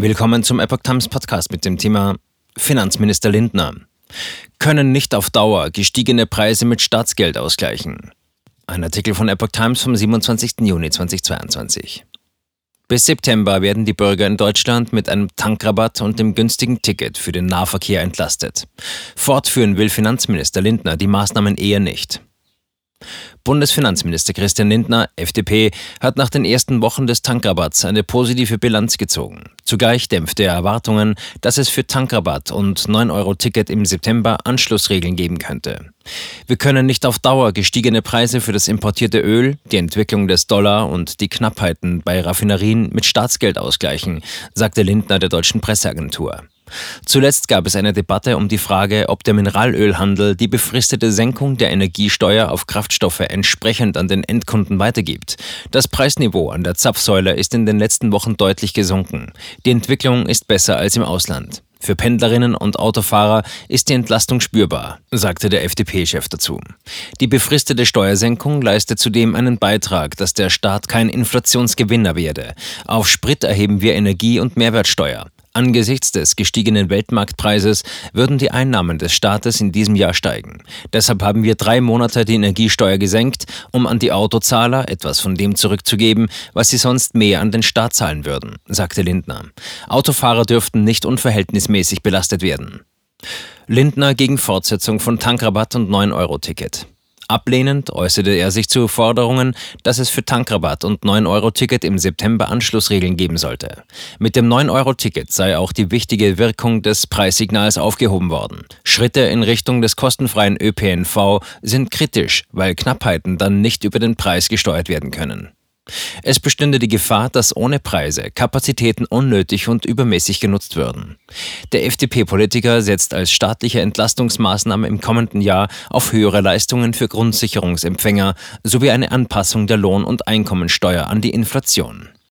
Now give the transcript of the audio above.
Willkommen zum Epoch Times Podcast mit dem Thema Finanzminister Lindner. Können nicht auf Dauer gestiegene Preise mit Staatsgeld ausgleichen. Ein Artikel von Epoch Times vom 27. Juni 2022. Bis September werden die Bürger in Deutschland mit einem Tankrabatt und dem günstigen Ticket für den Nahverkehr entlastet. Fortführen will Finanzminister Lindner die Maßnahmen eher nicht. Bundesfinanzminister Christian Lindner, FDP, hat nach den ersten Wochen des Tankrabatts eine positive Bilanz gezogen. Zugleich dämpfte er Erwartungen, dass es für Tankrabatt und 9-Euro-Ticket im September Anschlussregeln geben könnte. Wir können nicht auf Dauer gestiegene Preise für das importierte Öl, die Entwicklung des Dollar und die Knappheiten bei Raffinerien mit Staatsgeld ausgleichen, sagte Lindner der deutschen Presseagentur. Zuletzt gab es eine Debatte um die Frage, ob der Mineralölhandel die befristete Senkung der Energiesteuer auf Kraftstoffe entsprechend an den Endkunden weitergibt. Das Preisniveau an der Zapfsäule ist in den letzten Wochen deutlich gesunken. Die Entwicklung ist besser als im Ausland. Für Pendlerinnen und Autofahrer ist die Entlastung spürbar, sagte der FDP-Chef dazu. Die befristete Steuersenkung leistet zudem einen Beitrag, dass der Staat kein Inflationsgewinner werde. Auf Sprit erheben wir Energie- und Mehrwertsteuer. Angesichts des gestiegenen Weltmarktpreises würden die Einnahmen des Staates in diesem Jahr steigen. Deshalb haben wir drei Monate die Energiesteuer gesenkt, um an die Autozahler etwas von dem zurückzugeben, was sie sonst mehr an den Staat zahlen würden, sagte Lindner. Autofahrer dürften nicht unverhältnismäßig belastet werden. Lindner gegen Fortsetzung von Tankrabatt und 9-Euro-Ticket. Ablehnend äußerte er sich zu Forderungen, dass es für Tankrabatt und 9-Euro-Ticket im September Anschlussregeln geben sollte. Mit dem 9-Euro-Ticket sei auch die wichtige Wirkung des Preissignals aufgehoben worden. Schritte in Richtung des kostenfreien ÖPNV sind kritisch, weil Knappheiten dann nicht über den Preis gesteuert werden können. Es bestünde die Gefahr, dass ohne Preise Kapazitäten unnötig und übermäßig genutzt würden. Der FDP-Politiker setzt als staatliche Entlastungsmaßnahme im kommenden Jahr auf höhere Leistungen für Grundsicherungsempfänger sowie eine Anpassung der Lohn- und Einkommensteuer an die Inflation.